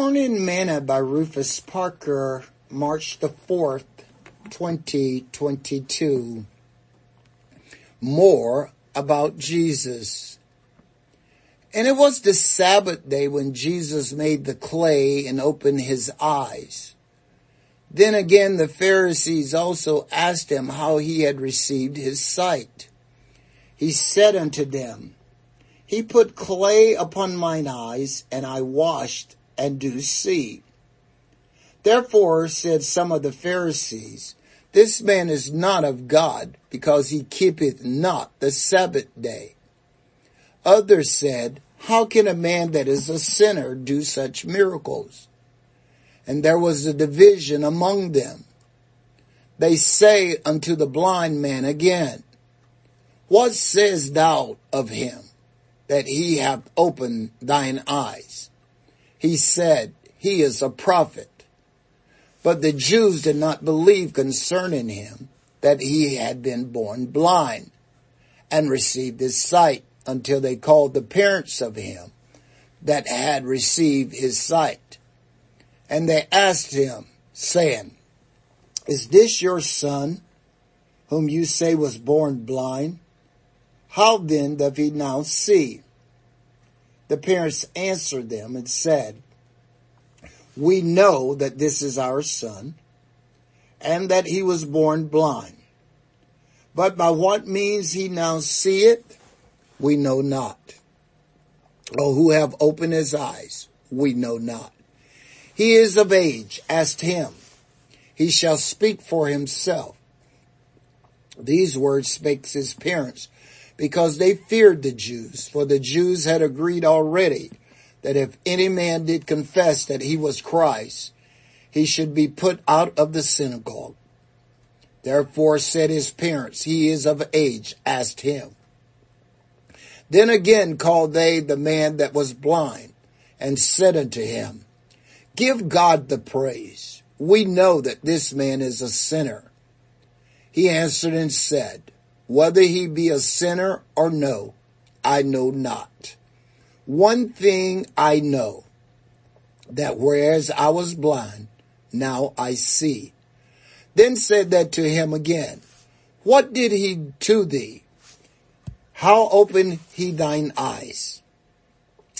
Morning Manna by Rufus Parker, March the 4th, 2022. More about Jesus. And it was the Sabbath day when Jesus made the clay and opened his eyes. Then again the Pharisees also asked him how he had received his sight. He said unto them, He put clay upon mine eyes, and I washed, and do see. Therefore said some of the Pharisees, This man is not of God, because he keepeth not the Sabbath day. Others said, How can a man that is a sinner do such miracles? And there was a division among them. They say unto the blind man again, What sayest thou of him, that he hath opened thine eyes? He said, He is a prophet. But the Jews did not believe concerning him that he had been born blind and received his sight until they called the parents of him that had received his sight and they asked him, saying, Is this your son, whom you say was born blind? How then doth he now see? The parents answered them and said, We know that this is our son, and that he was born blind. But by what means he now seeth, we know not. Or who have opened his eyes, we know not. He is of age. Ask him. He shall speak for himself. These words spake his parents because they feared the Jews, for the Jews had agreed already that if any man did confess that he was Christ, he should be put out of the synagogue. Therefore said his parents, he is of age, asked him. Then again called they the man that was blind and said unto him, Give God the praise. We know that this man is a sinner. He answered and said, whether he be a sinner or no, I know not. One thing I know, that whereas I was blind, now I see. Then said that to him again, what did he to thee? How opened he thine eyes?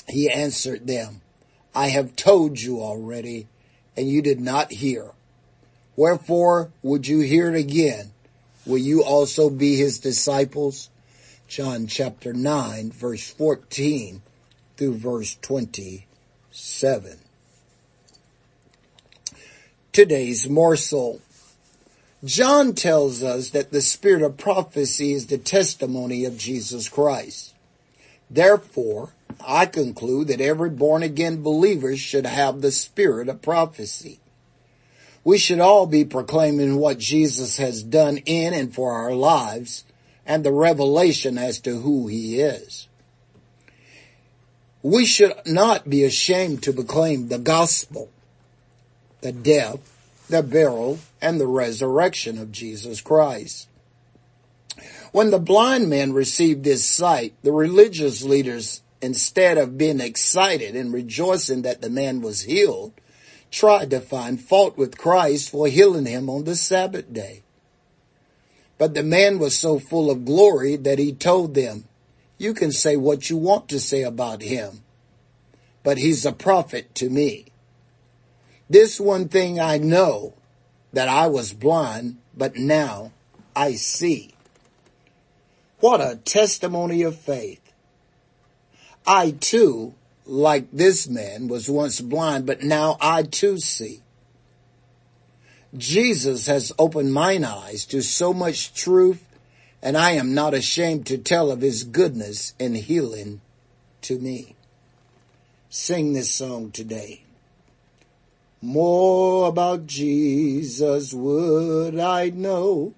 He answered them, I have told you already, and you did not hear. Wherefore would you hear it again? Will you also be his disciples? John chapter 9 verse 14 through verse 27. Today's morsel. John tells us that the spirit of prophecy is the testimony of Jesus Christ. Therefore, I conclude that every born again believer should have the spirit of prophecy. We should all be proclaiming what Jesus has done in and for our lives and the revelation as to who he is. We should not be ashamed to proclaim the gospel, the death, the burial, and the resurrection of Jesus Christ. When the blind man received his sight, the religious leaders instead of being excited and rejoicing that the man was healed, tried to find fault with Christ for healing him on the Sabbath day. But the man was so full of glory that he told them, you can say what you want to say about him, but he's a prophet to me. This one thing I know that I was blind, but now I see. What a testimony of faith. I too, like this man, was once blind, but now I too see. Jesus has opened mine eyes to so much truth, and I am not ashamed to tell of his goodness and healing to me. Sing this song today. More about Jesus would I know,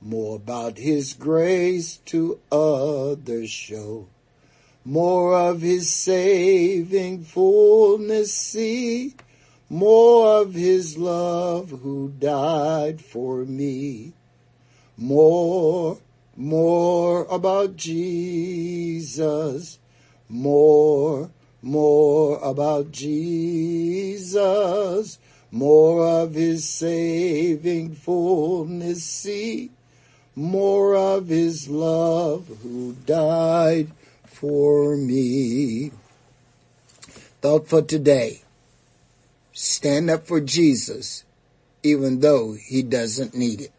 more about his grace to others show more of his saving fullness see, more of his love who died for me, more, more about Jesus, more, more about Jesus, more of his saving fullness see, more of his love who died for me. Thought for today. Stand up for Jesus even though he doesn't need it.